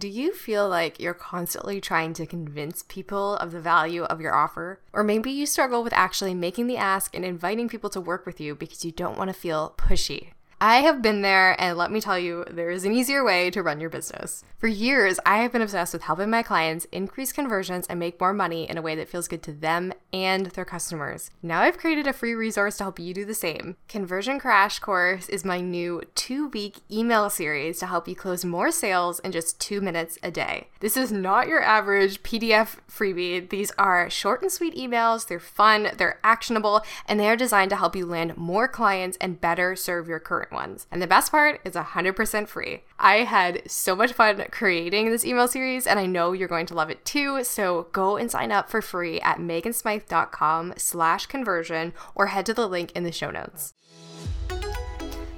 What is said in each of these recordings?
do you feel like you're constantly trying to convince people of the value of your offer? Or maybe you struggle with actually making the ask and inviting people to work with you because you don't want to feel pushy. I have been there, and let me tell you, there is an easier way to run your business. For years, I have been obsessed with helping my clients increase conversions and make more money in a way that feels good to them and their customers. Now I've created a free resource to help you do the same. Conversion Crash Course is my new two week email series to help you close more sales in just two minutes a day. This is not your average PDF freebie. These are short and sweet emails, they're fun, they're actionable, and they are designed to help you land more clients and better serve your current ones. And the best part is 100% free. I had so much fun creating this email series and I know you're going to love it too. So go and sign up for free at megansmythe.com slash conversion or head to the link in the show notes.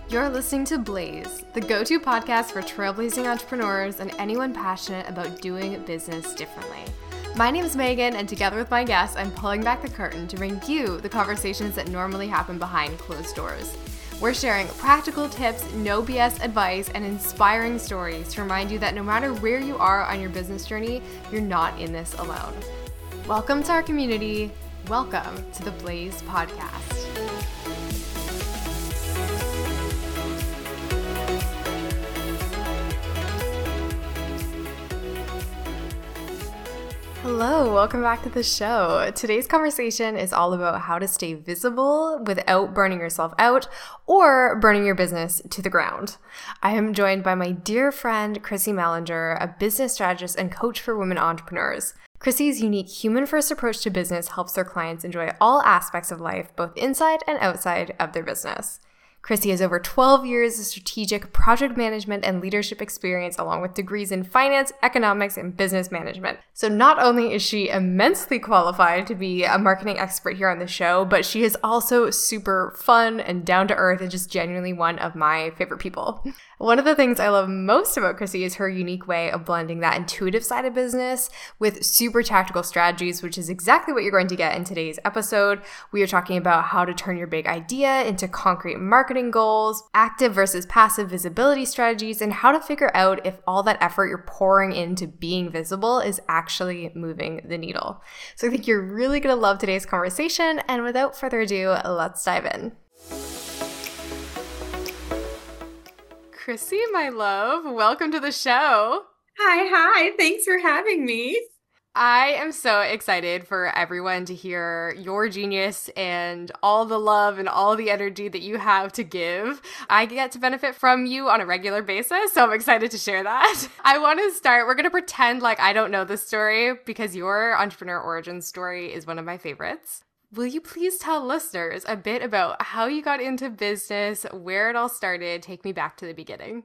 You're listening to Blaze, the go to podcast for trailblazing entrepreneurs and anyone passionate about doing business differently. My name is Megan, and together with my guests, I'm pulling back the curtain to bring you the conversations that normally happen behind closed doors. We're sharing practical tips, no BS advice, and inspiring stories to remind you that no matter where you are on your business journey, you're not in this alone. Welcome to our community. Welcome to the Blaze Podcast. Hello, welcome back to the show. Today's conversation is all about how to stay visible without burning yourself out or burning your business to the ground. I am joined by my dear friend, Chrissy Mellinger, a business strategist and coach for women entrepreneurs. Chrissy's unique human first approach to business helps their clients enjoy all aspects of life, both inside and outside of their business. Chrissy has over 12 years of strategic project management and leadership experience, along with degrees in finance, economics, and business management. So, not only is she immensely qualified to be a marketing expert here on the show, but she is also super fun and down to earth and just genuinely one of my favorite people. One of the things I love most about Chrissy is her unique way of blending that intuitive side of business with super tactical strategies, which is exactly what you're going to get in today's episode. We are talking about how to turn your big idea into concrete marketing goals, active versus passive visibility strategies, and how to figure out if all that effort you're pouring into being visible is actually moving the needle. So I think you're really going to love today's conversation. And without further ado, let's dive in. Chrissy, my love, welcome to the show. Hi, hi. Thanks for having me. I am so excited for everyone to hear your genius and all the love and all the energy that you have to give. I get to benefit from you on a regular basis, so I'm excited to share that. I want to start, we're going to pretend like I don't know this story because your entrepreneur origin story is one of my favorites. Will you please tell listeners a bit about how you got into business, where it all started? Take me back to the beginning.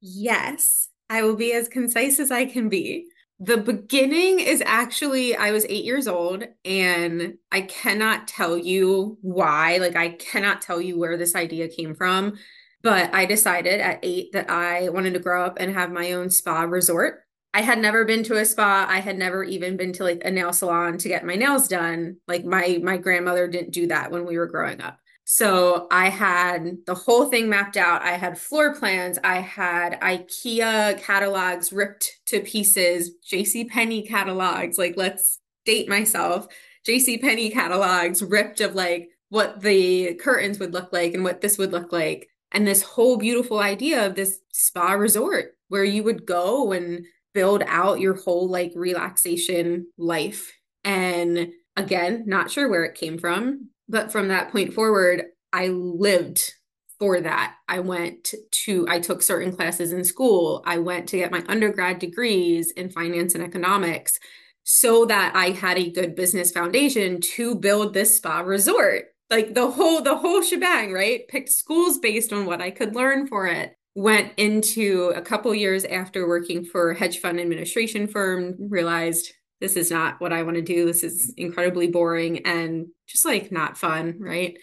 Yes, I will be as concise as I can be. The beginning is actually, I was eight years old, and I cannot tell you why. Like, I cannot tell you where this idea came from. But I decided at eight that I wanted to grow up and have my own spa resort. I had never been to a spa. I had never even been to like a nail salon to get my nails done. Like my my grandmother didn't do that when we were growing up. So I had the whole thing mapped out. I had floor plans. I had IKEA catalogs ripped to pieces, JC Penney catalogs. Like let's date myself. JC Penney catalogs ripped of like what the curtains would look like and what this would look like. And this whole beautiful idea of this spa resort where you would go and build out your whole like relaxation life. And again, not sure where it came from, but from that point forward, I lived for that. I went to, I took certain classes in school. I went to get my undergrad degrees in finance and economics so that I had a good business foundation to build this spa resort. Like the whole the whole shebang, right? Picked schools based on what I could learn for it went into a couple years after working for a hedge fund administration firm realized this is not what i want to do. This is incredibly boring and just like not fun right?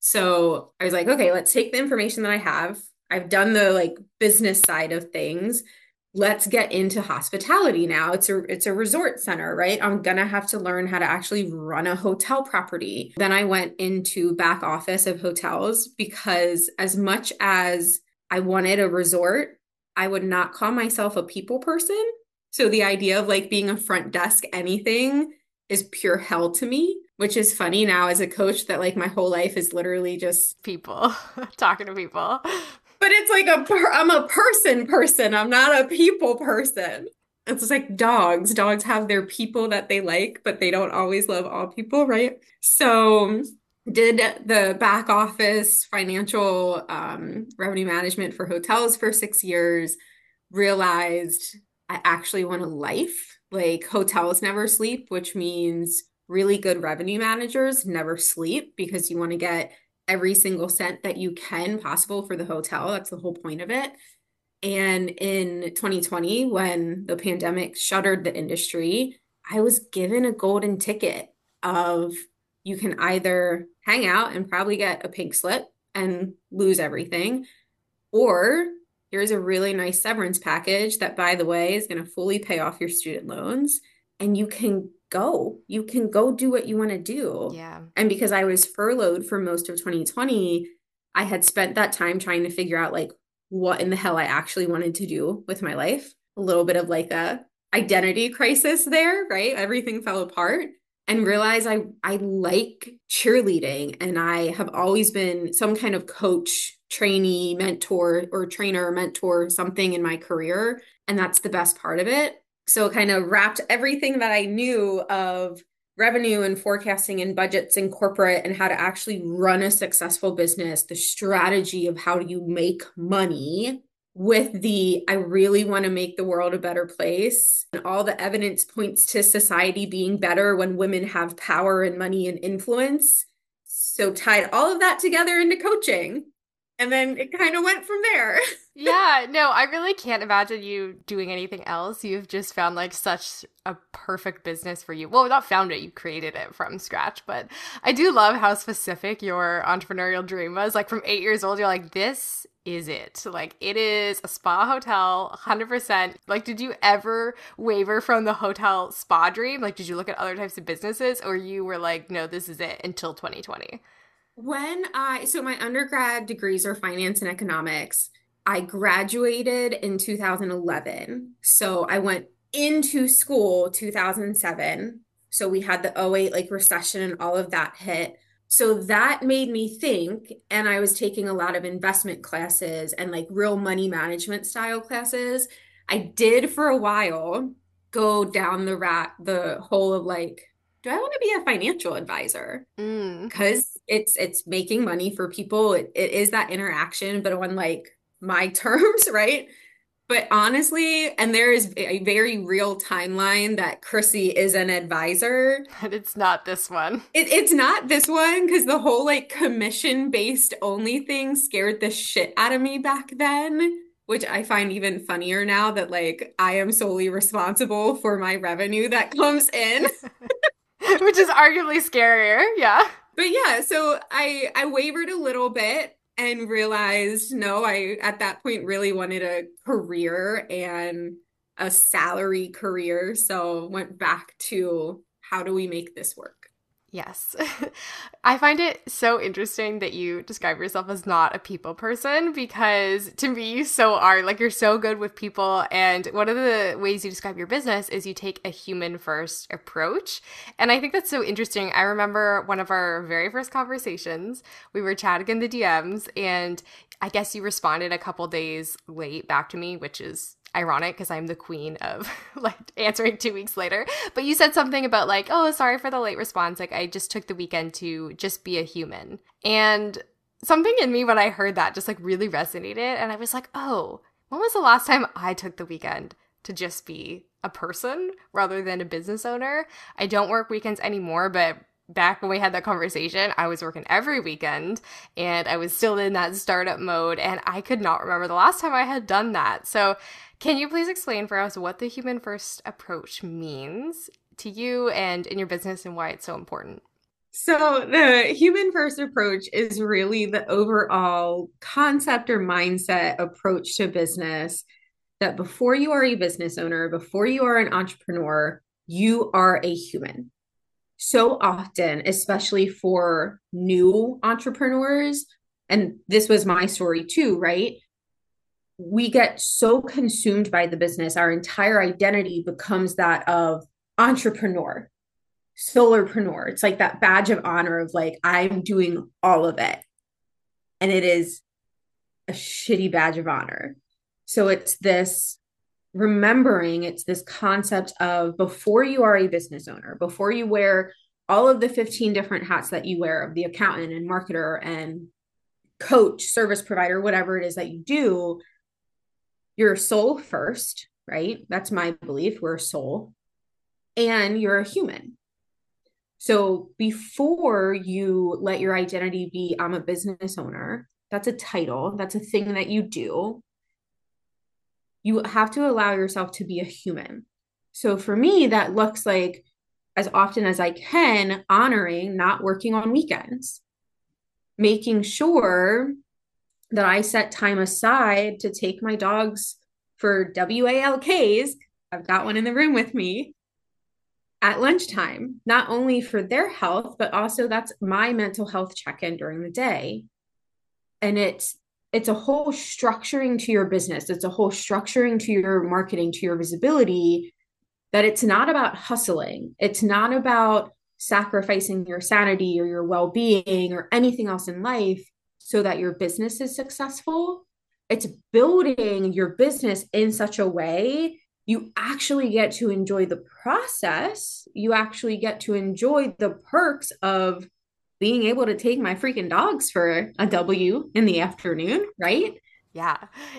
So i was like okay let's take the information that i have. I've done the like business side of things. Let's get into hospitality now. It's a it's a resort center right? I'm gonna have to learn how to actually run a hotel property. Then i went into back office of hotels because as much as I wanted a resort. I would not call myself a people person. So the idea of like being a front desk anything is pure hell to me, which is funny now as a coach that like my whole life is literally just people talking to people. But it's like a per- I'm a person person. I'm not a people person. It's like dogs. Dogs have their people that they like, but they don't always love all people, right? So did the back office financial um, revenue management for hotels for six years realized i actually want a life. Like hotels never sleep which means really good revenue managers never sleep because you want to get every single cent that you can possible for the hotel. That's the whole point of it. And in 2020 when the pandemic shuttered the industry i was given a golden ticket of you can either hang out and probably get a pink slip and lose everything, or here's a really nice severance package that, by the way, is going to fully pay off your student loans. And you can go. You can go do what you want to do. Yeah. And because I was furloughed for most of 2020, I had spent that time trying to figure out like what in the hell I actually wanted to do with my life. A little bit of like a identity crisis there, right? Everything fell apart and realize I I like cheerleading and I have always been some kind of coach, trainee, mentor or trainer, mentor, something in my career and that's the best part of it. So kind of wrapped everything that I knew of revenue and forecasting and budgets and corporate and how to actually run a successful business, the strategy of how do you make money with the I really want to make the world a better place. And all the evidence points to society being better when women have power and money and influence. So tied all of that together into coaching. And then it kind of went from there. yeah, no, I really can't imagine you doing anything else. You've just found like such a perfect business for you. Well, not found it, you created it from scratch. But I do love how specific your entrepreneurial dream was. Like from eight years old, you're like, this is it? Like it is a spa hotel, 100%. Like did you ever waver from the hotel spa dream? Like did you look at other types of businesses or you were like no, this is it until 2020? When I so my undergrad degrees are finance and economics. I graduated in 2011. So I went into school 2007. So we had the 08 like recession and all of that hit. So that made me think, and I was taking a lot of investment classes and like real money management style classes. I did for a while go down the rat the hole of like, do I want to be a financial advisor? Because mm. it's it's making money for people. It, it is that interaction, but on like my terms, right? But honestly, and there is a very real timeline that Chrissy is an advisor. But it's not this one. It, it's not this one because the whole like commission based only thing scared the shit out of me back then, which I find even funnier now that like I am solely responsible for my revenue that comes in. which is arguably scarier. Yeah. But yeah, so I I wavered a little bit and realized no, I at that point really wanted a career and a salary career. So went back to how do we make this work? Yes. I find it so interesting that you describe yourself as not a people person because to me, you so are. Like, you're so good with people. And one of the ways you describe your business is you take a human first approach. And I think that's so interesting. I remember one of our very first conversations, we were chatting in the DMs, and I guess you responded a couple days late back to me, which is ironic because I'm the queen of like answering two weeks later. But you said something about like, oh, sorry for the late response. Like, I just took the weekend to just be a human. And something in me when I heard that just like really resonated. And I was like, oh, when was the last time I took the weekend to just be a person rather than a business owner? I don't work weekends anymore, but back when we had that conversation, I was working every weekend and I was still in that startup mode and I could not remember the last time I had done that. So can you please explain for us what the human first approach means to you and in your business and why it's so important? So, the human first approach is really the overall concept or mindset approach to business that before you are a business owner, before you are an entrepreneur, you are a human. So often, especially for new entrepreneurs, and this was my story too, right? we get so consumed by the business, our entire identity becomes that of entrepreneur, solopreneur. It's like that badge of honor of like, I'm doing all of it. And it is a shitty badge of honor. So it's this remembering, it's this concept of before you are a business owner, before you wear all of the 15 different hats that you wear of the accountant and marketer and coach, service provider, whatever it is that you do, you're a soul first, right? That's my belief. We're a soul and you're a human. So before you let your identity be, I'm a business owner, that's a title, that's a thing that you do. You have to allow yourself to be a human. So for me, that looks like as often as I can, honoring not working on weekends, making sure that I set time aside to take my dogs for WALKs. I've got one in the room with me at lunchtime, not only for their health, but also that's my mental health check in during the day. And it's it's a whole structuring to your business. It's a whole structuring to your marketing, to your visibility that it's not about hustling. It's not about sacrificing your sanity or your well being or anything else in life so that your business is successful. It's building your business in such a way you actually get to enjoy the process. You actually get to enjoy the perks of being able to take my freaking dogs for a W in the afternoon, right? Yeah.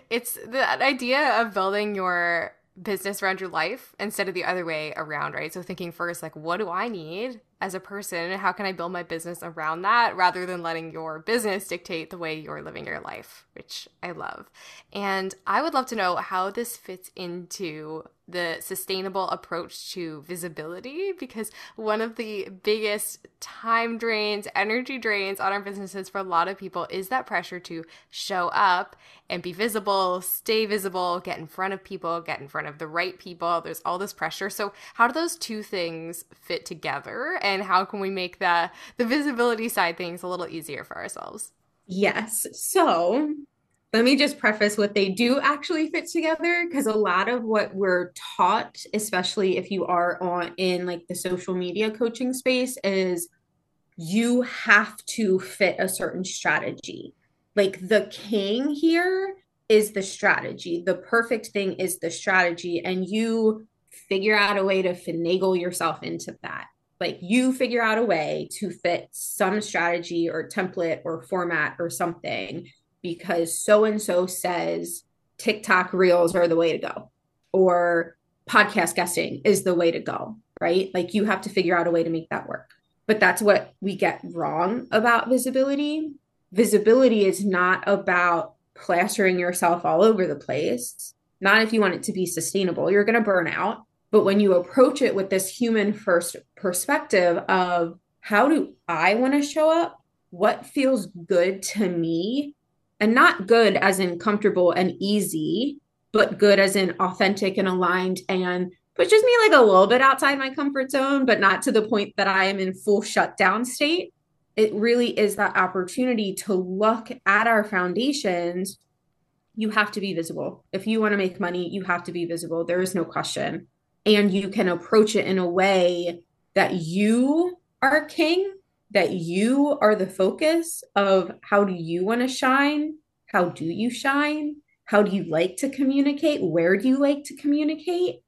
It's the idea of building your business around your life instead of the other way around, right? So thinking first, like, what do I need as a person? and How can I build my business around that rather than letting your business dictate the way you're living your life, which I love. And I would love to know how this fits into the sustainable approach to visibility because one of the biggest time drains, energy drains on our businesses for a lot of people is that pressure to show up and be visible, stay visible, get in front of people, get in front of the right people. There's all this pressure. So, how do those two things fit together and how can we make the the visibility side things a little easier for ourselves? Yes. So, let me just preface what they do actually fit together because a lot of what we're taught especially if you are on in like the social media coaching space is you have to fit a certain strategy like the king here is the strategy the perfect thing is the strategy and you figure out a way to finagle yourself into that like you figure out a way to fit some strategy or template or format or something because so and so says TikTok reels are the way to go or podcast guesting is the way to go, right? Like you have to figure out a way to make that work. But that's what we get wrong about visibility. Visibility is not about plastering yourself all over the place, not if you want it to be sustainable. You're going to burn out. But when you approach it with this human first perspective of how do I want to show up? What feels good to me? and not good as in comfortable and easy, but good as in authentic and aligned and pushes me like a little bit outside my comfort zone, but not to the point that I am in full shutdown state. It really is that opportunity to look at our foundations. You have to be visible. If you want to make money, you have to be visible. There is no question. And you can approach it in a way that you are king that you are the focus of how do you want to shine? How do you shine? How do you like to communicate? Where do you like to communicate?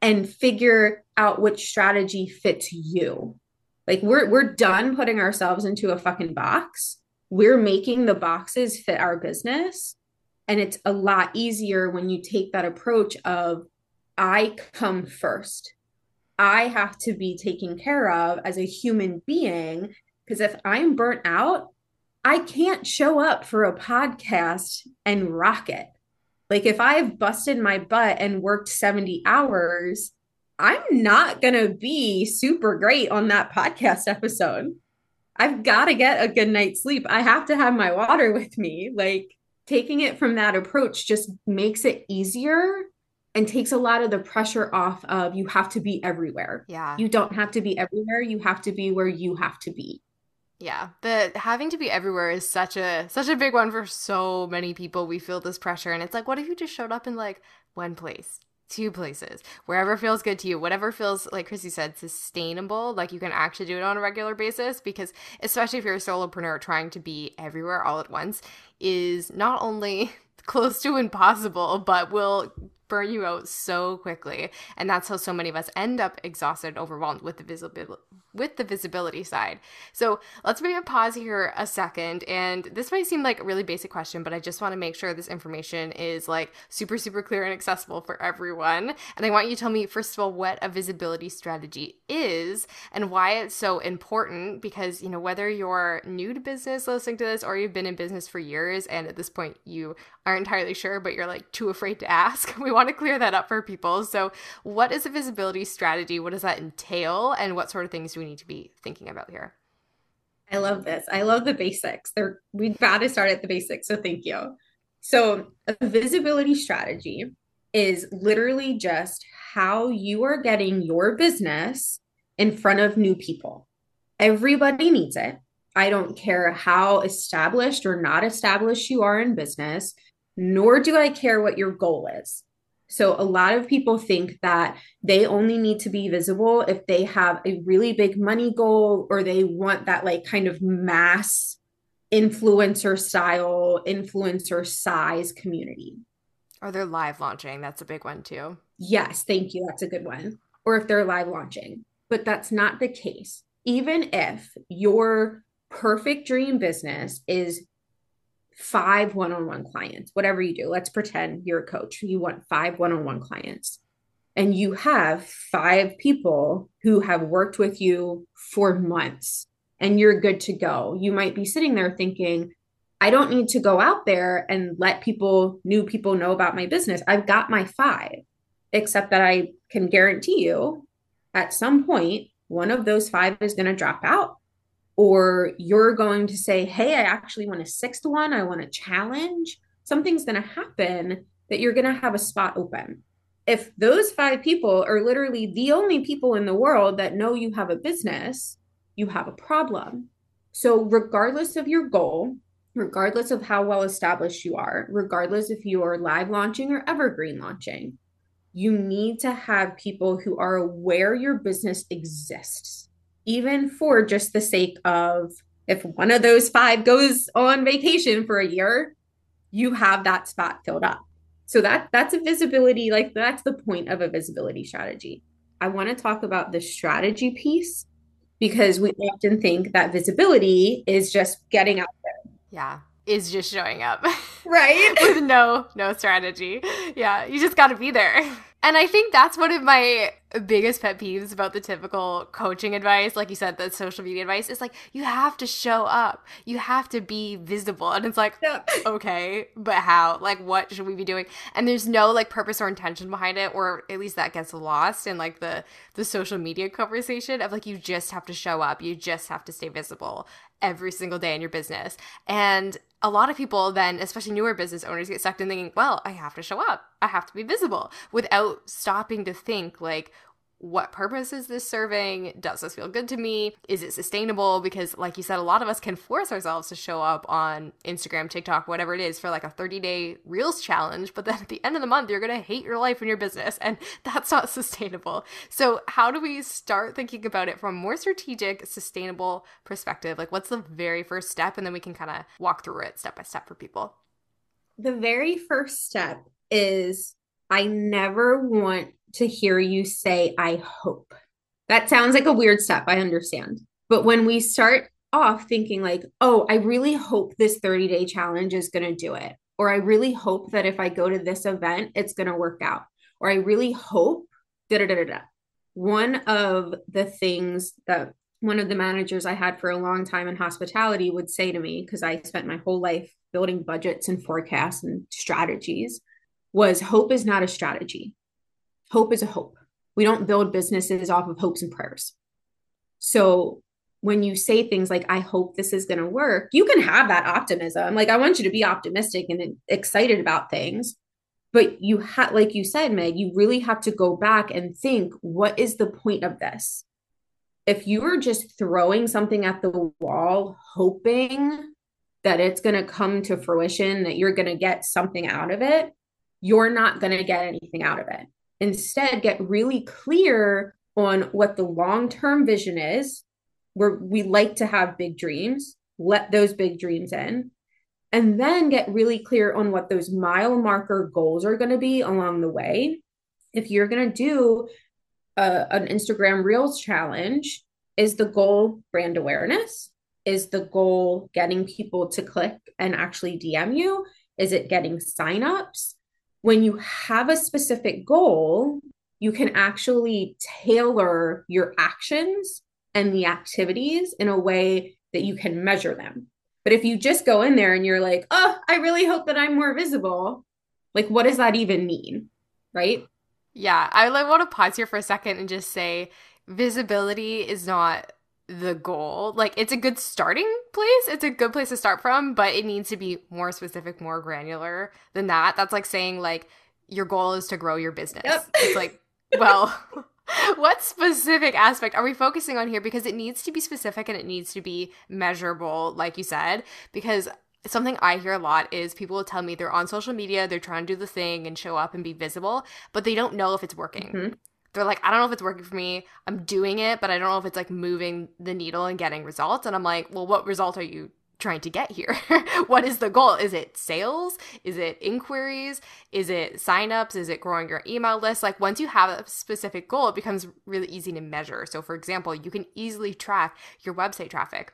And figure out which strategy fits you. Like we're we're done putting ourselves into a fucking box. We're making the boxes fit our business. And it's a lot easier when you take that approach of I come first. I have to be taken care of as a human being. Because if I'm burnt out, I can't show up for a podcast and rock it. Like if I've busted my butt and worked 70 hours, I'm not going to be super great on that podcast episode. I've got to get a good night's sleep. I have to have my water with me. Like taking it from that approach just makes it easier and takes a lot of the pressure off of you have to be everywhere. Yeah. You don't have to be everywhere. You have to be where you have to be. Yeah, the having to be everywhere is such a such a big one for so many people. We feel this pressure and it's like what if you just showed up in like one place, two places, wherever feels good to you, whatever feels like Chrissy said sustainable, like you can actually do it on a regular basis because especially if you're a solopreneur trying to be everywhere all at once is not only close to impossible but will burn you out so quickly. And that's how so many of us end up exhausted overwhelmed with the visibility with the visibility side so let's maybe pause here a second and this might seem like a really basic question but i just want to make sure this information is like super super clear and accessible for everyone and i want you to tell me first of all what a visibility strategy is and why it's so important because you know whether you're new to business listening to this or you've been in business for years and at this point you aren't entirely sure but you're like too afraid to ask we want to clear that up for people. So, what is a visibility strategy? What does that entail? And what sort of things do we need to be thinking about here? I love this. I love the basics. They're, we've got to start at the basics. So, thank you. So, a visibility strategy is literally just how you are getting your business in front of new people. Everybody needs it. I don't care how established or not established you are in business, nor do I care what your goal is. So a lot of people think that they only need to be visible if they have a really big money goal or they want that like kind of mass influencer style, influencer size community. Or they're live launching. That's a big one too. Yes, thank you. That's a good one. Or if they're live launching. But that's not the case. Even if your perfect dream business is five one on one clients, whatever you do. Let's pretend you're a coach. You want five one on one clients. And you have five people who have worked with you for months and you're good to go. You might be sitting there thinking, I don't need to go out there and let people, new people know about my business. I've got my five, except that I can guarantee you at some point, one of those five is going to drop out or you're going to say, Hey, I actually want a sixth one. I want a challenge. Something's going to happen that you're going to have a spot open. If those five people are literally the only people in the world that know you have a business, you have a problem. So, regardless of your goal, regardless of how well established you are, regardless if you are live launching or evergreen launching, you need to have people who are aware your business exists even for just the sake of if one of those five goes on vacation for a year, you have that spot filled up. So that that's a visibility like that's the point of a visibility strategy. I want to talk about the strategy piece because we often think that visibility is just getting out there. Yeah, is just showing up. Right? With no no strategy. Yeah, you just got to be there. And I think that's one of my biggest pet peeves about the typical coaching advice, like you said, the social media advice is like you have to show up, you have to be visible, and it's like, yeah. okay, but how? Like, what should we be doing? And there's no like purpose or intention behind it, or at least that gets lost in like the the social media conversation of like you just have to show up, you just have to stay visible every single day in your business, and a lot of people then, especially newer business owners, get sucked in thinking, well, I have to show up. I have to be visible without stopping to think, like, what purpose is this serving? Does this feel good to me? Is it sustainable? Because, like you said, a lot of us can force ourselves to show up on Instagram, TikTok, whatever it is, for like a 30 day Reels challenge. But then at the end of the month, you're going to hate your life and your business. And that's not sustainable. So, how do we start thinking about it from a more strategic, sustainable perspective? Like, what's the very first step? And then we can kind of walk through it step by step for people. The very first step is I never want to hear you say, I hope. That sounds like a weird step. I understand. But when we start off thinking, like, oh, I really hope this 30 day challenge is going to do it, or I really hope that if I go to this event, it's going to work out, or I really hope, da da da da. One of the things that one of the managers I had for a long time in hospitality would say to me, because I spent my whole life building budgets and forecasts and strategies, was hope is not a strategy hope is a hope. We don't build businesses off of hopes and prayers. So when you say things like, I hope this is going to work, you can have that optimism. Like, I want you to be optimistic and excited about things. But you have, like you said, Meg, you really have to go back and think, what is the point of this? if you are just throwing something at the wall, hoping that it's going to come to fruition, that you're going to get something out of it, you're not going to get anything out of it. Instead, get really clear on what the long term vision is. Where we like to have big dreams, let those big dreams in, and then get really clear on what those mile marker goals are going to be along the way. If you're going to do a, an Instagram Reels challenge, is the goal brand awareness? Is the goal getting people to click and actually DM you? Is it getting signups? When you have a specific goal, you can actually tailor your actions and the activities in a way that you can measure them. But if you just go in there and you're like, oh, I really hope that I'm more visible, like, what does that even mean? Right. Yeah. I like, want to pause here for a second and just say visibility is not the goal. Like, it's a good starting place. It's a good place to start from, but it needs to be more specific, more granular than that. That's like saying, like, your goal is to grow your business. Yep. It's like, well, what specific aspect are we focusing on here? Because it needs to be specific and it needs to be measurable, like you said, because something I hear a lot is people will tell me they're on social media, they're trying to do the thing and show up and be visible, but they don't know if it's working. Mm-hmm. They're like, I don't know if it's working for me. I'm doing it, but I don't know if it's like moving the needle and getting results. And I'm like, well, what result are you trying to get here? what is the goal? Is it sales? Is it inquiries? Is it signups? Is it growing your email list? Like once you have a specific goal, it becomes really easy to measure. So for example, you can easily track your website traffic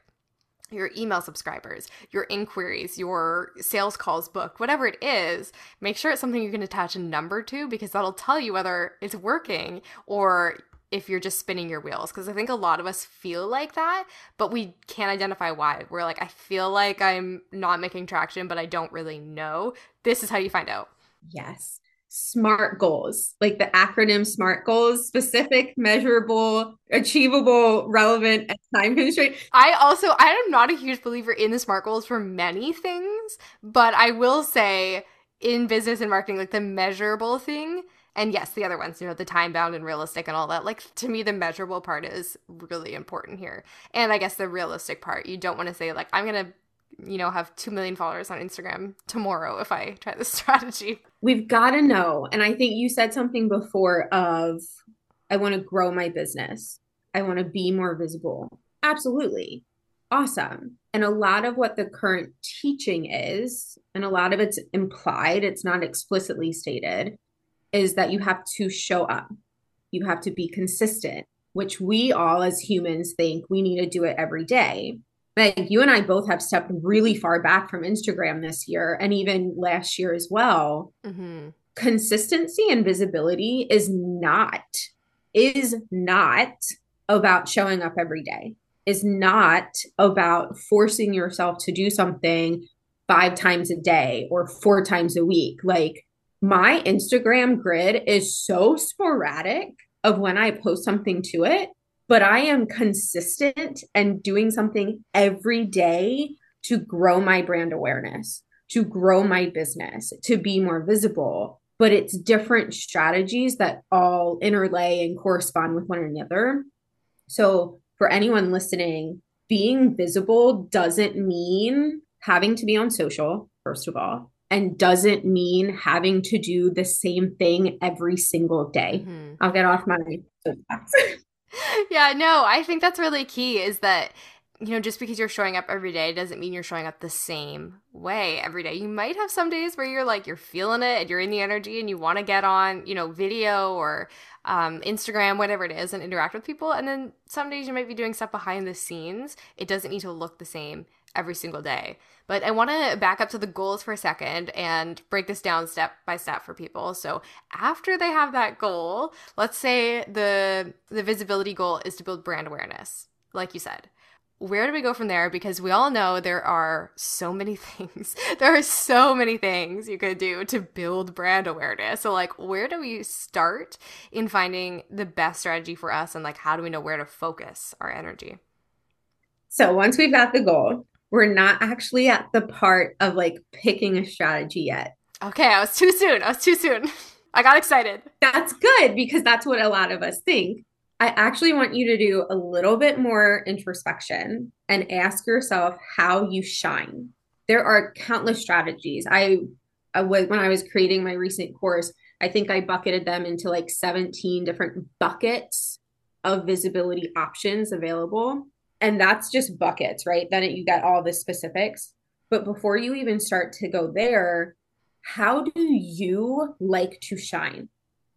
your email subscribers, your inquiries, your sales calls booked, whatever it is, make sure it's something you can attach a number to because that'll tell you whether it's working or if you're just spinning your wheels. Because i think a lot of us feel like that but we can't identify why. We're like i feel like i'm not making traction but i don't really know. This is how you find out. Yes smart goals like the acronym smart goals specific measurable achievable relevant and time constraint i also i am not a huge believer in the smart goals for many things but i will say in business and marketing like the measurable thing and yes, the other ones, you know, the time bound and realistic and all that. Like to me, the measurable part is really important here. And I guess the realistic part, you don't want to say like I'm gonna, you know, have two million followers on Instagram tomorrow if I try this strategy. We've got to know, and I think you said something before of I want to grow my business. I want to be more visible. Absolutely. Awesome. And a lot of what the current teaching is, and a lot of it's implied, it's not explicitly stated, is that you have to show up. You have to be consistent, which we all as humans think we need to do it every day. Think you and I both have stepped really far back from Instagram this year and even last year as well. Mm-hmm. Consistency and visibility is not, is not about showing up every day, is not about forcing yourself to do something five times a day or four times a week. Like my Instagram grid is so sporadic of when I post something to it, but I am consistent and doing something every day to grow my brand awareness, to grow my business, to be more visible. But it's different strategies that all interlay and correspond with one another. So, for anyone listening, being visible doesn't mean having to be on social, first of all and doesn't mean having to do the same thing every single day. Mm-hmm. I'll get off my yeah, no, I think that's really key is that you know, just because you're showing up every day doesn't mean you're showing up the same way every day. You might have some days where you're like, you're feeling it and you're in the energy and you want to get on, you know, video or um, Instagram, whatever it is, and interact with people. And then some days you might be doing stuff behind the scenes. It doesn't need to look the same every single day. But I want to back up to the goals for a second and break this down step by step for people. So after they have that goal, let's say the the visibility goal is to build brand awareness, like you said. Where do we go from there? Because we all know there are so many things. there are so many things you could do to build brand awareness. So, like, where do we start in finding the best strategy for us? And, like, how do we know where to focus our energy? So, once we've got the goal, we're not actually at the part of like picking a strategy yet. Okay, I was too soon. I was too soon. I got excited. That's good because that's what a lot of us think. I actually want you to do a little bit more introspection and ask yourself how you shine. There are countless strategies. I, I was when I was creating my recent course, I think I bucketed them into like 17 different buckets of visibility options available. And that's just buckets, right? Then you get all the specifics. But before you even start to go there, how do you like to shine?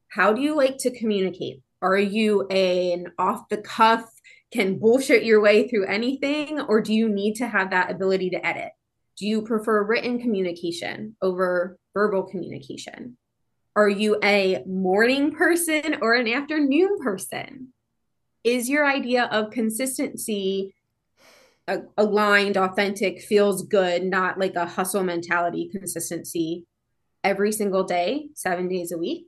How do you like to communicate? Are you an off the cuff, can bullshit your way through anything, or do you need to have that ability to edit? Do you prefer written communication over verbal communication? Are you a morning person or an afternoon person? Is your idea of consistency aligned, authentic, feels good, not like a hustle mentality consistency every single day, seven days a week?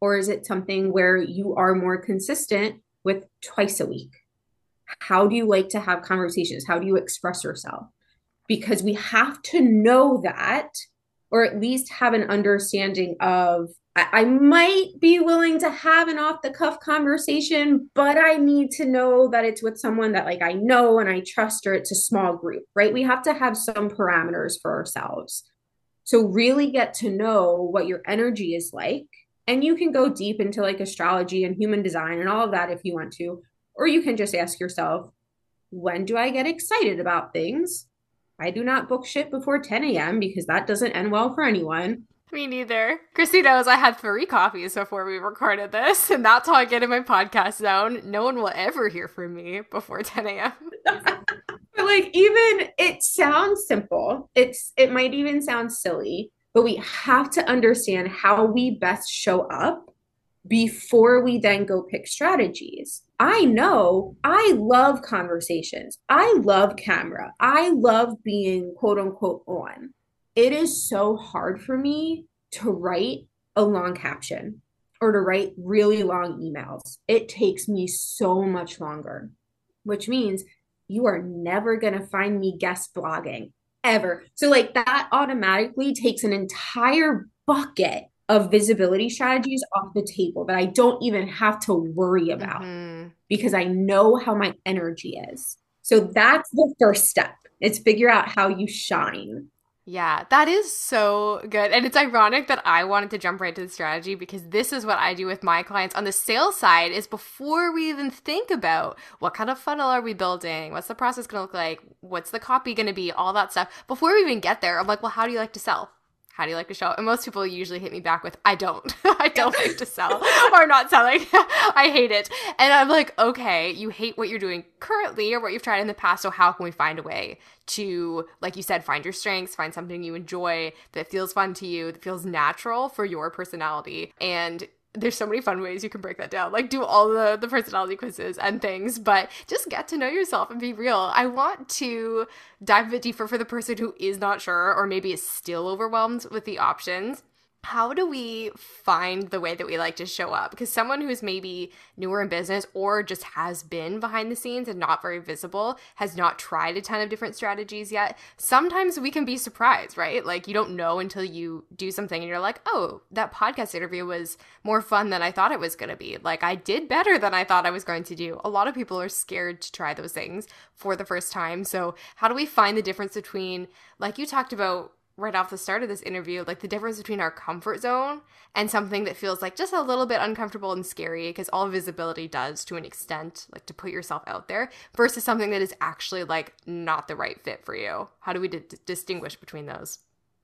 Or is it something where you are more consistent with twice a week? How do you like to have conversations? How do you express yourself? Because we have to know that, or at least have an understanding of I, might be willing to have an off the cuff conversation, but I need to know that it's with someone that like I know and I trust, or it's a small group, right? We have to have some parameters for ourselves. So, really get to know what your energy is like and you can go deep into like astrology and human design and all of that if you want to. Or you can just ask yourself, when do I get excited about things? I do not book shit before 10 a.m. because that doesn't end well for anyone. Me neither. Chrissy knows I had three coffees before we recorded this, and that's how I get in my podcast zone. No one will ever hear from me before 10 a.m. but like even it sounds simple. It's it might even sound silly, but we have to understand how we best show up before we then go pick strategies. I know I love conversations. I love camera. I love being quote unquote on. It is so hard for me to write a long caption or to write really long emails. It takes me so much longer, which means you are never going to find me guest blogging ever. So, like, that automatically takes an entire bucket of visibility strategies off the table that I don't even have to worry about mm-hmm. because I know how my energy is. So, that's the first step. It's figure out how you shine. Yeah, that is so good. And it's ironic that I wanted to jump right to the strategy because this is what I do with my clients on the sales side is before we even think about what kind of funnel are we building? What's the process going to look like? What's the copy going to be? All that stuff. Before we even get there, I'm like, well, how do you like to sell? How do you like to show? And most people usually hit me back with, I don't. I don't like to sell or not selling. I hate it. And I'm like, okay, you hate what you're doing currently or what you've tried in the past. So how can we find a way to, like you said, find your strengths, find something you enjoy that feels fun to you, that feels natural for your personality and there's so many fun ways you can break that down. Like do all the the personality quizzes and things but just get to know yourself and be real. I want to dive a bit deeper for the person who is not sure or maybe is still overwhelmed with the options how do we find the way that we like to show up? Because someone who's maybe newer in business or just has been behind the scenes and not very visible has not tried a ton of different strategies yet. Sometimes we can be surprised, right? Like you don't know until you do something and you're like, oh, that podcast interview was more fun than I thought it was going to be. Like I did better than I thought I was going to do. A lot of people are scared to try those things for the first time. So, how do we find the difference between, like you talked about, right off the start of this interview, like the difference between our comfort zone and something that feels like just a little bit uncomfortable and scary, because all visibility does to an extent, like to put yourself out there, versus something that is actually like not the right fit for you. How do we d- distinguish between those?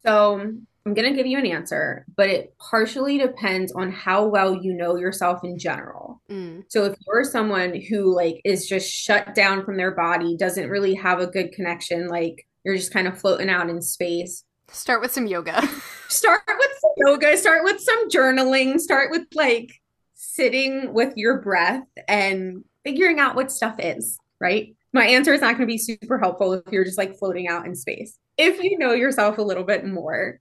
So I'm going to give you an answer, but it partially depends on how well you know yourself in general. Mm. So if you're someone who like is just shut down from their body, doesn't really have a good connection, like you're just kind of floating out in space, Start with some yoga. start with some yoga, start with some journaling, start with like sitting with your breath and figuring out what stuff is, right? My answer is not going to be super helpful if you're just like floating out in space. If you know yourself a little bit more,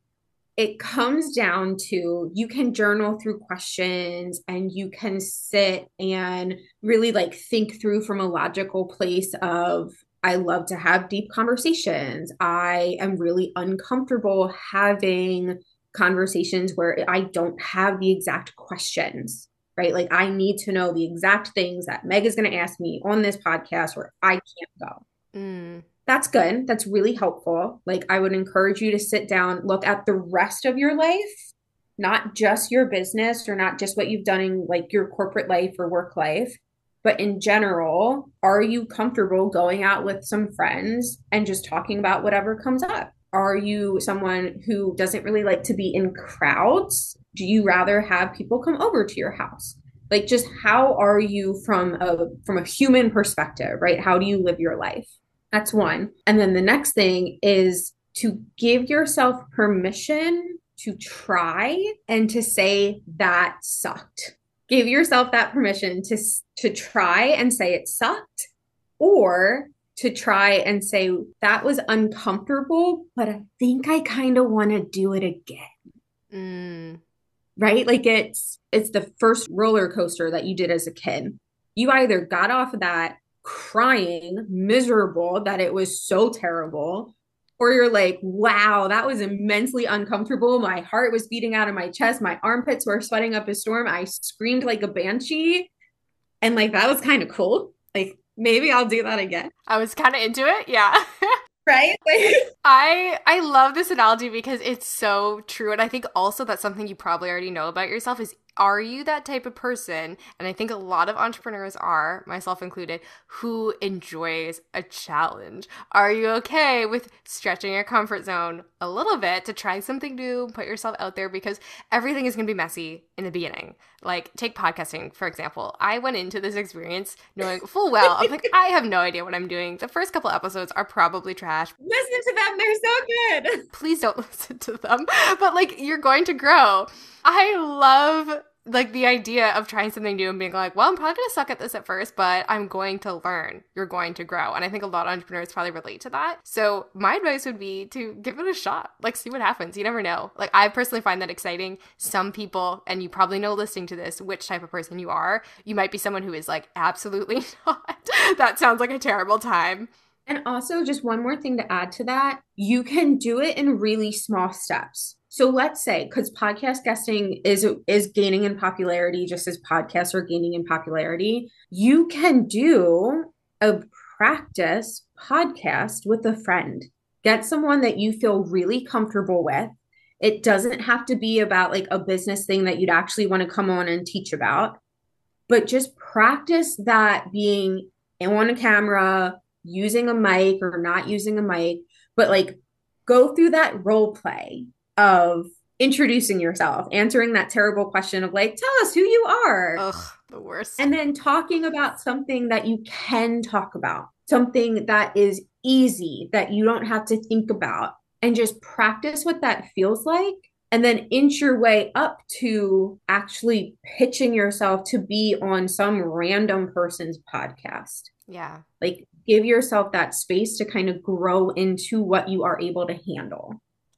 it comes down to you can journal through questions and you can sit and really like think through from a logical place of I love to have deep conversations. I am really uncomfortable having conversations where I don't have the exact questions. right? Like I need to know the exact things that Meg is going to ask me on this podcast where I can't go. Mm. That's good. That's really helpful. Like I would encourage you to sit down, look at the rest of your life, not just your business or not just what you've done in like your corporate life or work life, but in general, are you comfortable going out with some friends and just talking about whatever comes up? Are you someone who doesn't really like to be in crowds? Do you rather have people come over to your house? Like just how are you from a from a human perspective, right? How do you live your life? That's one. And then the next thing is to give yourself permission to try and to say that sucked. Give yourself that permission to to try and say it sucked or to try and say that was uncomfortable, but I think I kind of want to do it again. Mm. Right? Like it's it's the first roller coaster that you did as a kid. You either got off of that crying, miserable that it was so terrible, or you're like, wow, that was immensely uncomfortable. My heart was beating out of my chest. My armpits were sweating up a storm. I screamed like a banshee. And like, that was kind of cool. Like, maybe I'll do that again. I was kind of into it. Yeah. right? Like, I I love this analogy because it's so true and I think also that's something you probably already know about yourself is are you that type of person? And I think a lot of entrepreneurs are, myself included, who enjoys a challenge. Are you okay with stretching your comfort zone a little bit to try something new, put yourself out there because everything is going to be messy in the beginning? Like, take podcasting, for example. I went into this experience knowing full well, I'm like, I have no idea what I'm doing. The first couple episodes are probably trash. Listen to them, they're so good. Please don't listen to them. But, like, you're going to grow. I love like the idea of trying something new and being like, well, I'm probably going to suck at this at first, but I'm going to learn. You're going to grow. And I think a lot of entrepreneurs probably relate to that. So my advice would be to give it a shot. Like, see what happens. You never know. Like, I personally find that exciting. Some people, and you probably know listening to this, which type of person you are. You might be someone who is like, absolutely not. that sounds like a terrible time. And also, just one more thing to add to that you can do it in really small steps. So let's say because podcast guesting is is gaining in popularity just as podcasts are gaining in popularity, you can do a practice podcast with a friend. Get someone that you feel really comfortable with. It doesn't have to be about like a business thing that you'd actually want to come on and teach about, but just practice that being on a camera, using a mic or not using a mic, but like go through that role play of introducing yourself, answering that terrible question of like, tell us who you are. Ugh, the worst. And then talking about something that you can talk about, something that is easy that you don't have to think about, and just practice what that feels like. And then inch your way up to actually pitching yourself to be on some random person's podcast. Yeah. Like give yourself that space to kind of grow into what you are able to handle.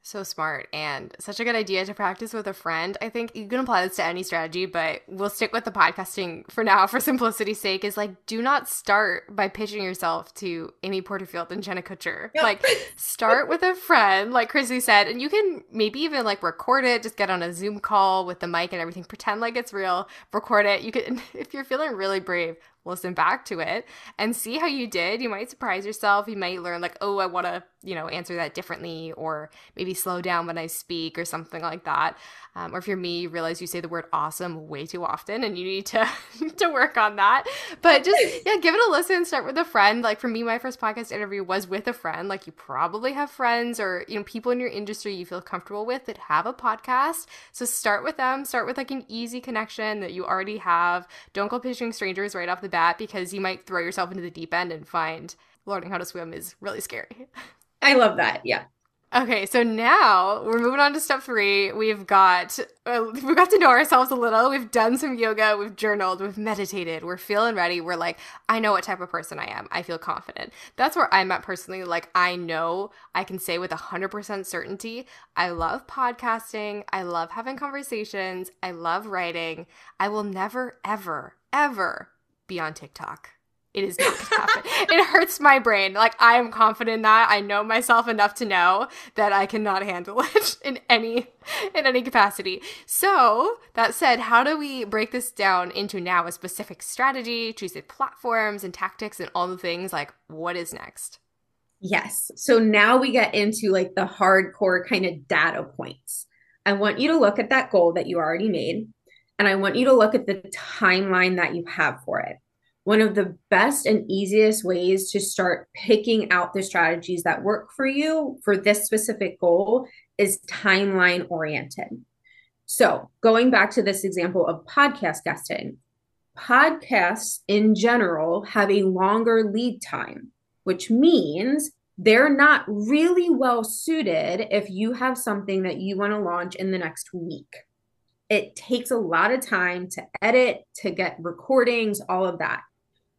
So smart and such a good idea to practice with a friend. I think you can apply this to any strategy, but we'll stick with the podcasting for now for simplicity's sake. Is like, do not start by pitching yourself to Amy Porterfield and Jenna Kutcher. Yep. Like, start with a friend, like Chrissy said, and you can maybe even like record it, just get on a Zoom call with the mic and everything, pretend like it's real, record it. You can, if you're feeling really brave, listen back to it and see how you did. You might surprise yourself. You might learn, like, oh, I want to, you know, answer that differently, or maybe slow down when I speak, or something like that. Um, or if you're me, you realize you say the word awesome way too often and you need to to work on that. But just yeah, give it a listen. Start with a friend. Like for me, my first podcast interview was with a friend. Like you probably have friends or you know people in your industry you feel comfortable with that have a podcast. So start with them. Start with like an easy connection that you already have. Don't go pitching strangers right off the bat because you might throw yourself into the deep end and find learning how to swim is really scary. I love that. Yeah. Okay, so now we're moving on to step three. We've got uh, we got to know ourselves a little. We've done some yoga. We've journaled. We've meditated. We're feeling ready. We're like, I know what type of person I am. I feel confident. That's where I'm at personally. Like, I know I can say with hundred percent certainty, I love podcasting. I love having conversations. I love writing. I will never, ever, ever be on TikTok It is not going to happen. it hurts my brain. Like I am confident in that. I know myself enough to know that I cannot handle it in any in any capacity. So, that said, how do we break this down into now a specific strategy, choose the platforms and tactics and all the things like what is next? Yes. So now we get into like the hardcore kind of data points. I want you to look at that goal that you already made and I want you to look at the timeline that you have for it one of the best and easiest ways to start picking out the strategies that work for you for this specific goal is timeline oriented. So, going back to this example of podcast guesting, podcasts in general have a longer lead time, which means they're not really well suited if you have something that you want to launch in the next week. It takes a lot of time to edit, to get recordings, all of that.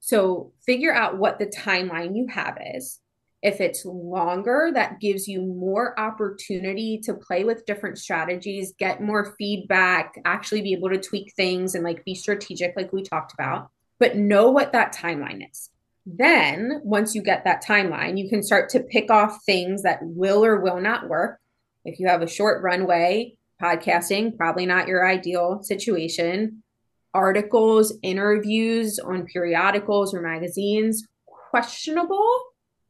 So figure out what the timeline you have is. If it's longer, that gives you more opportunity to play with different strategies, get more feedback, actually be able to tweak things and like be strategic, like we talked about, but know what that timeline is. Then, once you get that timeline, you can start to pick off things that will or will not work. If you have a short runway, podcasting, probably not your ideal situation articles, interviews on periodicals or magazines, questionable,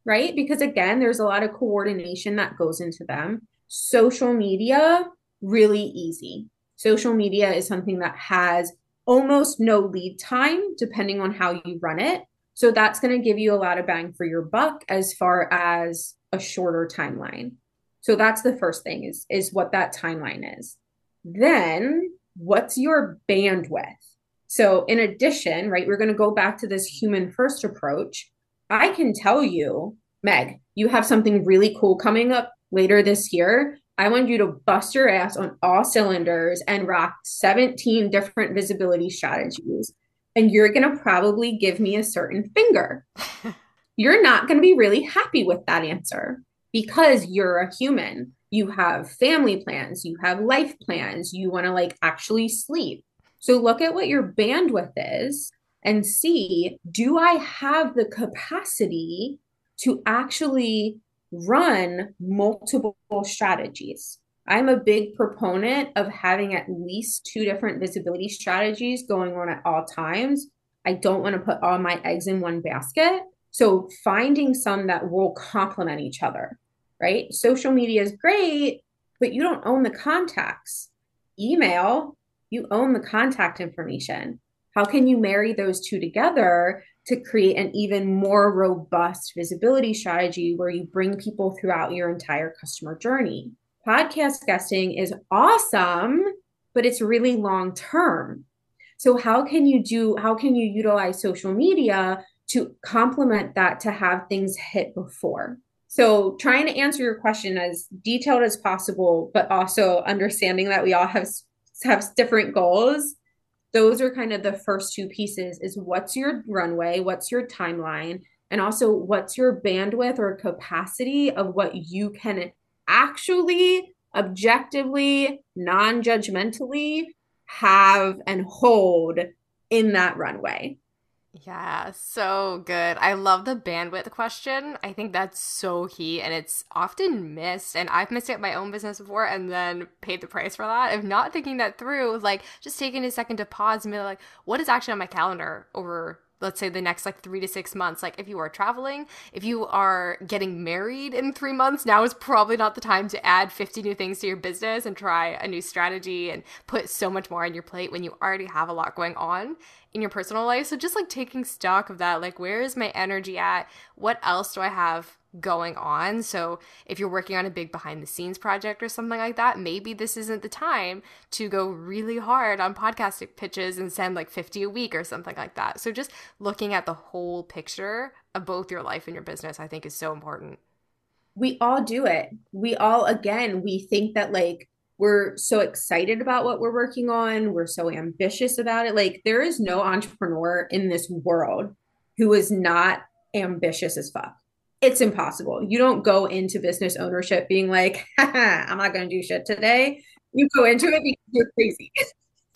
right? Because again, there's a lot of coordination that goes into them. Social media, really easy. Social media is something that has almost no lead time depending on how you run it. So that's going to give you a lot of bang for your buck as far as a shorter timeline. So that's the first thing is is what that timeline is. Then what's your bandwidth? So, in addition, right, we're going to go back to this human first approach. I can tell you, Meg, you have something really cool coming up later this year. I want you to bust your ass on all cylinders and rock 17 different visibility strategies. And you're going to probably give me a certain finger. you're not going to be really happy with that answer because you're a human. You have family plans, you have life plans, you want to like actually sleep so look at what your bandwidth is and see do I have the capacity to actually run multiple strategies? I'm a big proponent of having at least two different visibility strategies going on at all times. I don't want to put all my eggs in one basket. So finding some that will complement each other, right? Social media is great, but you don't own the contacts. Email you own the contact information. How can you marry those two together to create an even more robust visibility strategy where you bring people throughout your entire customer journey? Podcast guesting is awesome, but it's really long term. So how can you do how can you utilize social media to complement that to have things hit before? So, trying to answer your question as detailed as possible, but also understanding that we all have have different goals those are kind of the first two pieces is what's your runway what's your timeline and also what's your bandwidth or capacity of what you can actually objectively non-judgmentally have and hold in that runway yeah, so good. I love the bandwidth question. I think that's so key and it's often missed. And I've missed it my own business before and then paid the price for that. Of not thinking that through, like just taking a second to pause and be like, what is actually on my calendar over let's say the next like three to six months like if you are traveling if you are getting married in three months now is probably not the time to add 50 new things to your business and try a new strategy and put so much more on your plate when you already have a lot going on in your personal life so just like taking stock of that like where is my energy at what else do i have going on. So if you're working on a big behind the scenes project or something like that, maybe this isn't the time to go really hard on podcast pitches and send like 50 a week or something like that. So just looking at the whole picture of both your life and your business, I think is so important. We all do it. We all, again, we think that like we're so excited about what we're working on. We're so ambitious about it. Like there is no entrepreneur in this world who is not ambitious as fuck it's impossible. You don't go into business ownership being like, I'm not going to do shit today. You go into it because you're crazy.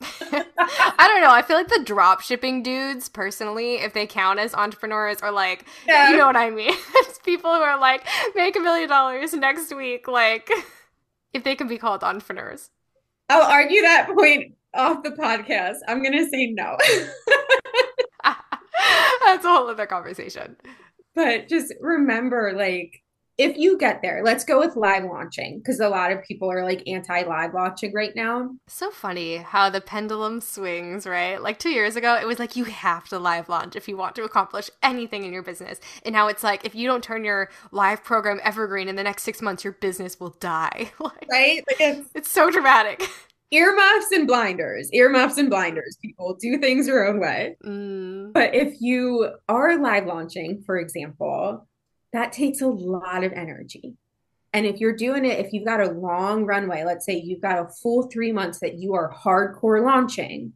I don't know. I feel like the drop shipping dudes, personally, if they count as entrepreneurs, are like, yeah. you know what I mean? it's people who are like, make a million dollars next week. Like, if they can be called entrepreneurs. I'll argue that point off the podcast. I'm going to say no. That's a whole other conversation. But just remember, like, if you get there, let's go with live launching because a lot of people are like anti live launching right now. So funny how the pendulum swings, right? Like two years ago, it was like you have to live launch if you want to accomplish anything in your business. And now it's like if you don't turn your live program evergreen in the next six months, your business will die. like, right? Like it's, it's so dramatic. Earmuffs and blinders, earmuffs and blinders. People do things your own way. Mm. But if you are live launching, for example, that takes a lot of energy. And if you're doing it, if you've got a long runway, let's say you've got a full three months that you are hardcore launching,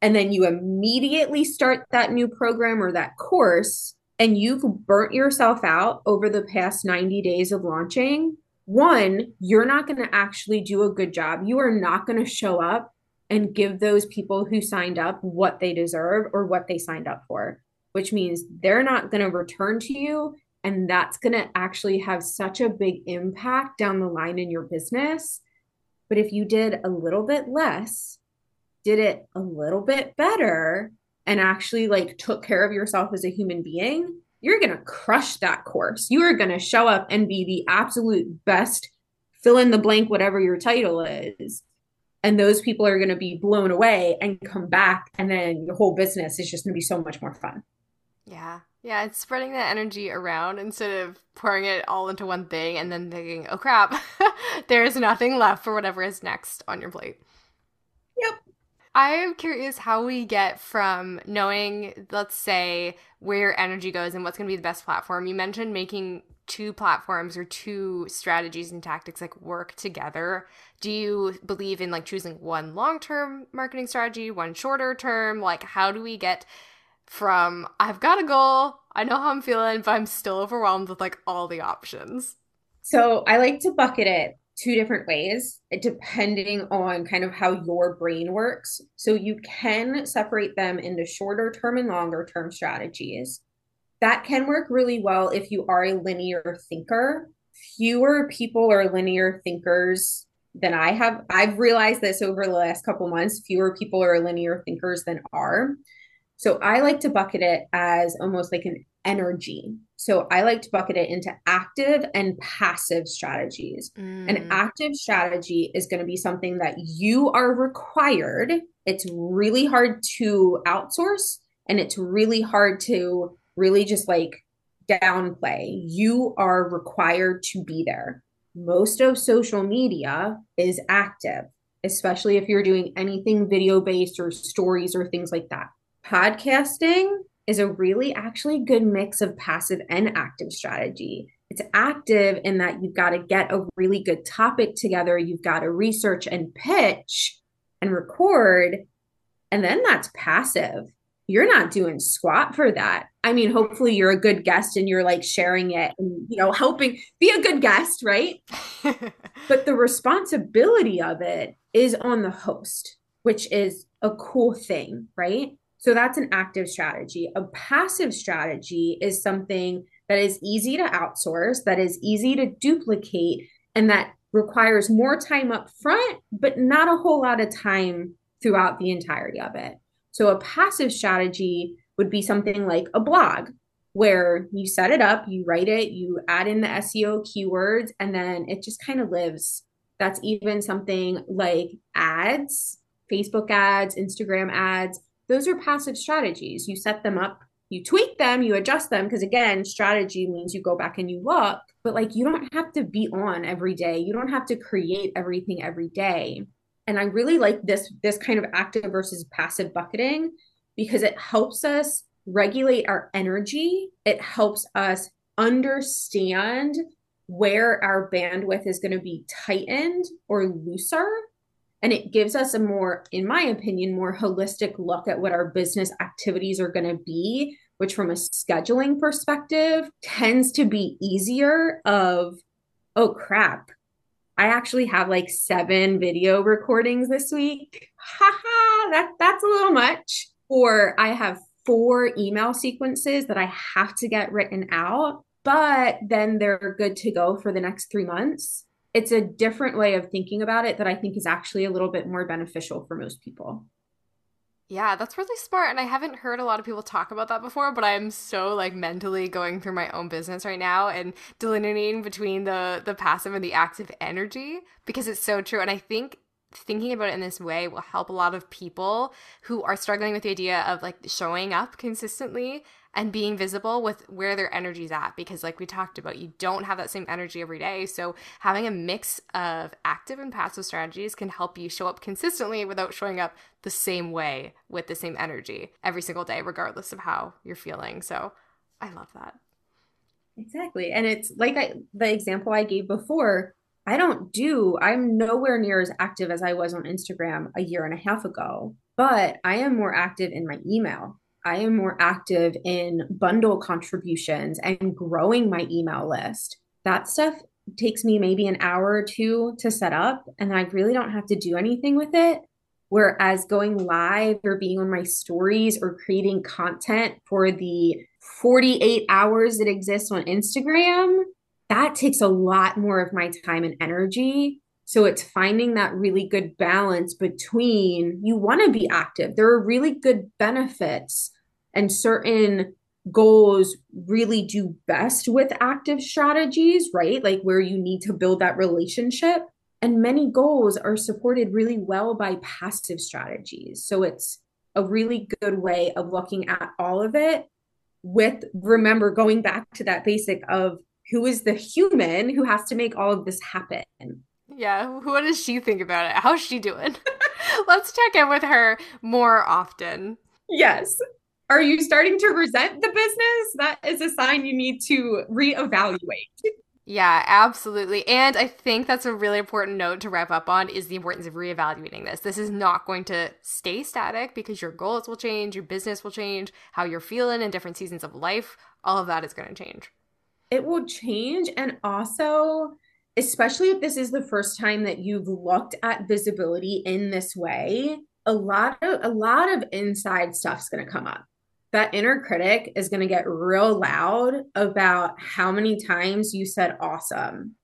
and then you immediately start that new program or that course, and you've burnt yourself out over the past 90 days of launching, one, you're not going to actually do a good job. You are not going to show up and give those people who signed up what they deserve or what they signed up for, which means they're not going to return to you and that's going to actually have such a big impact down the line in your business. But if you did a little bit less, did it a little bit better, and actually like took care of yourself as a human being, you're going to crush that course. You are going to show up and be the absolute best, fill in the blank, whatever your title is. And those people are going to be blown away and come back. And then your whole business is just going to be so much more fun. Yeah. Yeah, it's spreading that energy around instead of pouring it all into one thing and then thinking, oh crap, there's nothing left for whatever is next on your plate. Yep. I am curious how we get from knowing, let's say, where your energy goes and what's going to be the best platform. You mentioned making two platforms or two strategies and tactics like work together. Do you believe in like choosing one long term marketing strategy, one shorter term? Like, how do we get from I've got a goal, I know how I'm feeling, but I'm still overwhelmed with like all the options. So I like to bucket it two different ways eh, depending on kind of how your brain works. So you can separate them into shorter term and longer term strategies. That can work really well if you are a linear thinker. Fewer people are linear thinkers than I have. I've realized this over the last couple months. Fewer people are linear thinkers than are. So I like to bucket it as almost like an energy. So I like to bucket it into active and passive strategies. Mm. An active strategy is going to be something that you are required. It's really hard to outsource and it's really hard to really just like downplay. You are required to be there. Most of social media is active, especially if you're doing anything video based or stories or things like that podcasting is a really actually good mix of passive and active strategy. It's active in that you've got to get a really good topic together, you've got to research and pitch and record, and then that's passive. You're not doing squat for that. I mean, hopefully you're a good guest and you're like sharing it and you know helping be a good guest, right? but the responsibility of it is on the host, which is a cool thing, right? So that's an active strategy. A passive strategy is something that is easy to outsource, that is easy to duplicate, and that requires more time up front, but not a whole lot of time throughout the entirety of it. So a passive strategy would be something like a blog where you set it up, you write it, you add in the SEO keywords, and then it just kind of lives. That's even something like ads, Facebook ads, Instagram ads those are passive strategies. You set them up, you tweak them, you adjust them. Because again, strategy means you go back and you look, but like you don't have to be on every day. You don't have to create everything every day. And I really like this this kind of active versus passive bucketing because it helps us regulate our energy. It helps us understand where our bandwidth is going to be tightened or looser and it gives us a more in my opinion more holistic look at what our business activities are going to be which from a scheduling perspective tends to be easier of oh crap I actually have like seven video recordings this week. Haha, that that's a little much. Or I have four email sequences that I have to get written out, but then they're good to go for the next three months. It's a different way of thinking about it that I think is actually a little bit more beneficial for most people. Yeah, that's really smart. And I haven't heard a lot of people talk about that before, but I'm so like mentally going through my own business right now and delineating between the the passive and the active energy because it's so true. And I think thinking about it in this way will help a lot of people who are struggling with the idea of like showing up consistently and being visible with where their energy's at. Because like we talked about you don't have that same energy every day. So having a mix of active and passive strategies can help you show up consistently without showing up the same way with the same energy every single day regardless of how you're feeling. So i love that. Exactly. And it's like I, the example i gave before I don't do, I'm nowhere near as active as I was on Instagram a year and a half ago, but I am more active in my email. I am more active in bundle contributions and growing my email list. That stuff takes me maybe an hour or two to set up, and I really don't have to do anything with it. Whereas going live or being on my stories or creating content for the 48 hours that exists on Instagram, that takes a lot more of my time and energy. So it's finding that really good balance between you want to be active. There are really good benefits and certain goals really do best with active strategies, right? Like where you need to build that relationship. And many goals are supported really well by passive strategies. So it's a really good way of looking at all of it with remember going back to that basic of who is the human who has to make all of this happen. Yeah, what does she think about it? How's she doing? Let's check in with her more often. Yes. Are you starting to resent the business? That is a sign you need to reevaluate. Yeah, absolutely. And I think that's a really important note to wrap up on is the importance of reevaluating this. This is not going to stay static because your goals will change, your business will change, how you're feeling in different seasons of life, all of that is going to change it will change. And also, especially if this is the first time that you've looked at visibility in this way, a lot of a lot of inside stuff's going to come up. That inner critic is going to get real loud about how many times you said awesome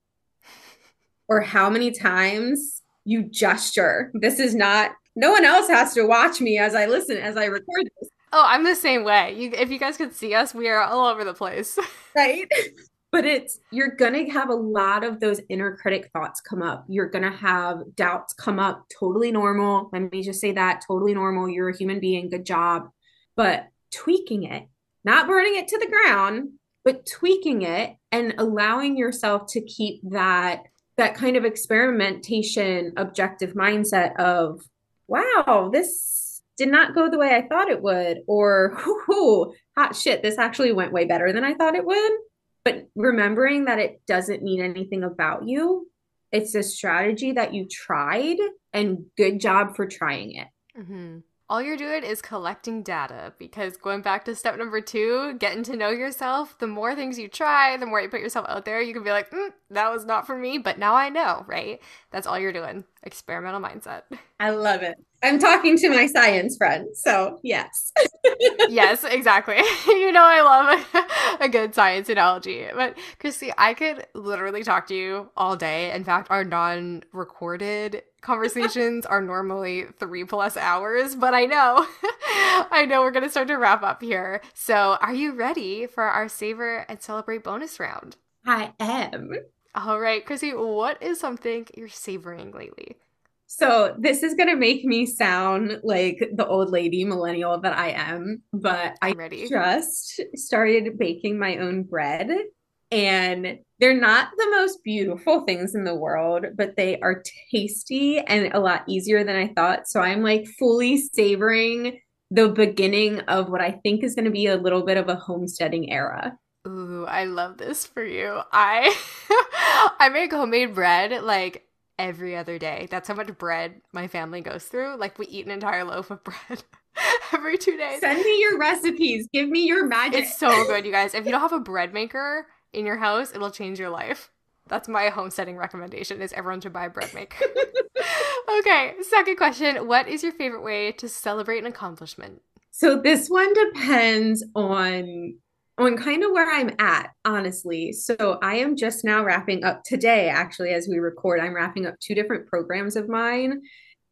or how many times you gesture. This is not no one else has to watch me as I listen as I record this. Oh, I'm the same way. You, if you guys could see us, we are all over the place. right? But it's, you're going to have a lot of those inner critic thoughts come up. You're going to have doubts come up. Totally normal. Let me just say that totally normal. You're a human being. Good job. But tweaking it, not burning it to the ground, but tweaking it and allowing yourself to keep that that kind of experimentation objective mindset of wow this did not go the way I thought it would, or hoo hot shit, this actually went way better than I thought it would. But remembering that it doesn't mean anything about you, it's a strategy that you tried, and good job for trying it. Mm-hmm all you're doing is collecting data because going back to step number two, getting to know yourself, the more things you try, the more you put yourself out there, you can be like, mm, that was not for me, but now I know, right? That's all you're doing. Experimental mindset. I love it. I'm talking to my science friend, so yes. yes, exactly. you know, I love a, a good science analogy. But Chrissy, I could literally talk to you all day. In fact, our non recorded conversations are normally three plus hours, but I know, I know we're going to start to wrap up here. So, are you ready for our savor and celebrate bonus round? I am. All right, Chrissy, what is something you're savoring lately? So, this is going to make me sound like the old lady millennial that I am, but I ready. just started baking my own bread and they're not the most beautiful things in the world, but they are tasty and a lot easier than I thought. So I'm like fully savoring the beginning of what I think is going to be a little bit of a homesteading era. Ooh, I love this for you. I I make homemade bread like every other day. That's how much bread my family goes through. Like we eat an entire loaf of bread every 2 days. Send me your recipes. Give me your magic. It's so good, you guys. If you don't have a bread maker, in your house, it'll change your life. That's my homesteading recommendation is everyone should buy a bread maker. okay, second question. What is your favorite way to celebrate an accomplishment? So this one depends on on kind of where I'm at, honestly. So I am just now wrapping up today, actually, as we record. I'm wrapping up two different programs of mine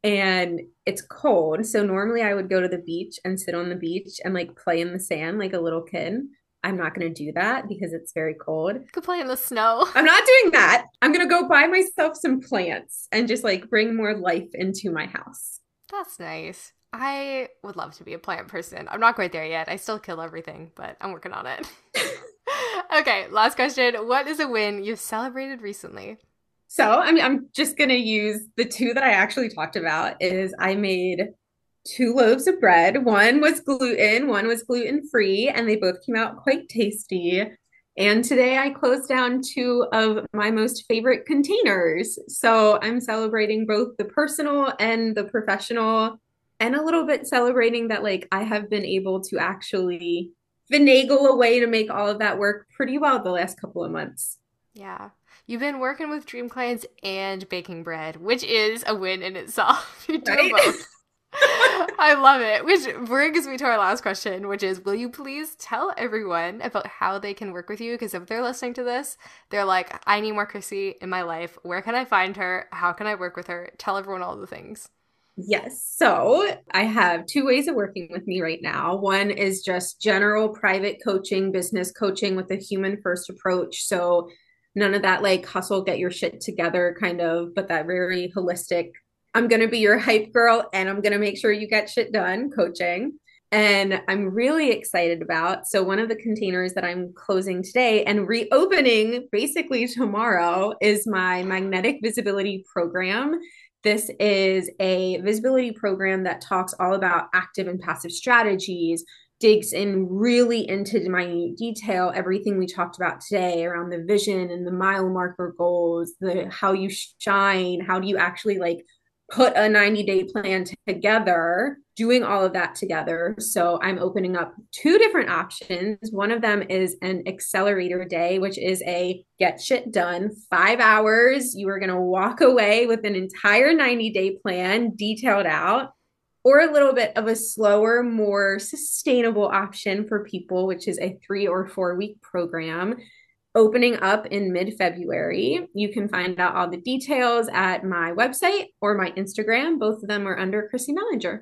and it's cold. So normally I would go to the beach and sit on the beach and like play in the sand like a little kid. I'm not going to do that because it's very cold. You could play in the snow. I'm not doing that. I'm going to go buy myself some plants and just like bring more life into my house. That's nice. I would love to be a plant person. I'm not quite there yet. I still kill everything, but I'm working on it. okay, last question. What is a win you've celebrated recently? So I'm I'm just gonna use the two that I actually talked about. Is I made two loaves of bread. One was gluten, one was gluten free, and they both came out quite tasty. And today I closed down two of my most favorite containers. So I'm celebrating both the personal and the professional and a little bit celebrating that like I have been able to actually finagle a way to make all of that work pretty well the last couple of months. Yeah. You've been working with dream clients and baking bread, which is a win in itself. you right? both. I love it. Which brings me to our last question, which is Will you please tell everyone about how they can work with you? Because if they're listening to this, they're like, I need more Chrissy in my life. Where can I find her? How can I work with her? Tell everyone all the things. Yes. So I have two ways of working with me right now. One is just general private coaching, business coaching with a human first approach. So none of that like hustle, get your shit together kind of, but that very holistic. I'm going to be your hype girl and I'm going to make sure you get shit done coaching. And I'm really excited about. So, one of the containers that I'm closing today and reopening basically tomorrow is my magnetic visibility program. This is a visibility program that talks all about active and passive strategies, digs in really into minute detail everything we talked about today around the vision and the mile marker goals, the how you shine, how do you actually like put a 90 day plan together, doing all of that together. So I'm opening up two different options. One of them is an accelerator day, which is a get shit done, five hours. You are going to walk away with an entire 90 day plan detailed out. Or a little bit of a slower, more sustainable option for people, which is a three or four week program opening up in mid February. You can find out all the details at my website or my Instagram. Both of them are under Chrissy Mellinger.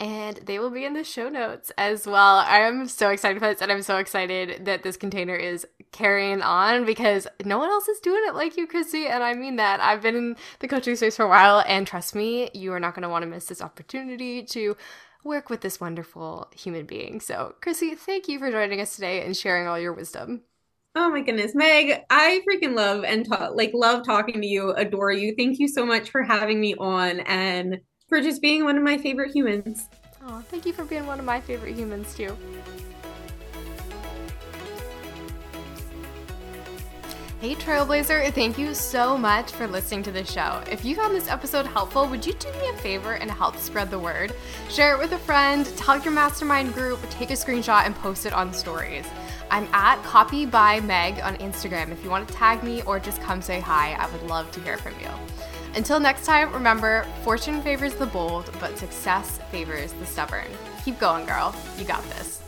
And they will be in the show notes as well. I am so excited for this, and I'm so excited that this container is carrying on because no one else is doing it like you, Chrissy. And I mean that. I've been in the coaching space for a while, and trust me, you are not going to want to miss this opportunity to work with this wonderful human being. So, Chrissy, thank you for joining us today and sharing all your wisdom. Oh my goodness, Meg, I freaking love and talk like love talking to you, adore you. Thank you so much for having me on and for just being one of my favorite humans. Oh, thank you for being one of my favorite humans too. Hey Trailblazer, thank you so much for listening to the show. If you found this episode helpful, would you do me a favor and help spread the word? Share it with a friend, tell your mastermind group, take a screenshot, and post it on stories. I'm at Copy by Meg on Instagram. If you want to tag me or just come say hi, I would love to hear from you. Until next time, remember fortune favors the bold, but success favors the stubborn. Keep going, girl. You got this.